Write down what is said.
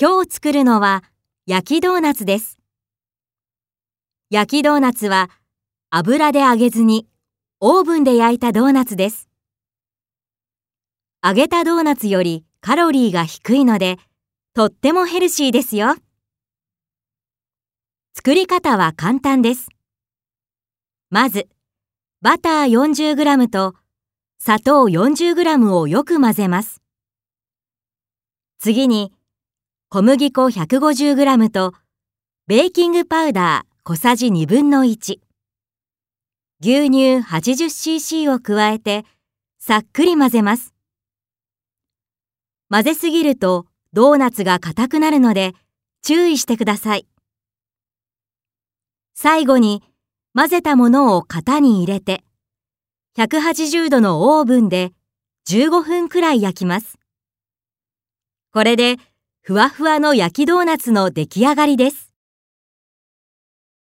今日作るのは焼きドーナツです。焼きドーナツは油で揚げずにオーブンで焼いたドーナツです。揚げたドーナツよりカロリーが低いのでとってもヘルシーですよ。作り方は簡単です。まず、バター 40g と砂糖 40g をよく混ぜます。次に、小麦粉 150g とベーキングパウダー小さじ1分の1、牛乳 80cc を加えてさっくり混ぜます。混ぜすぎるとドーナツが硬くなるので注意してください。最後に混ぜたものを型に入れて180度のオーブンで15分くらい焼きます。これでふわふわの焼きドーナツの出来上がりです。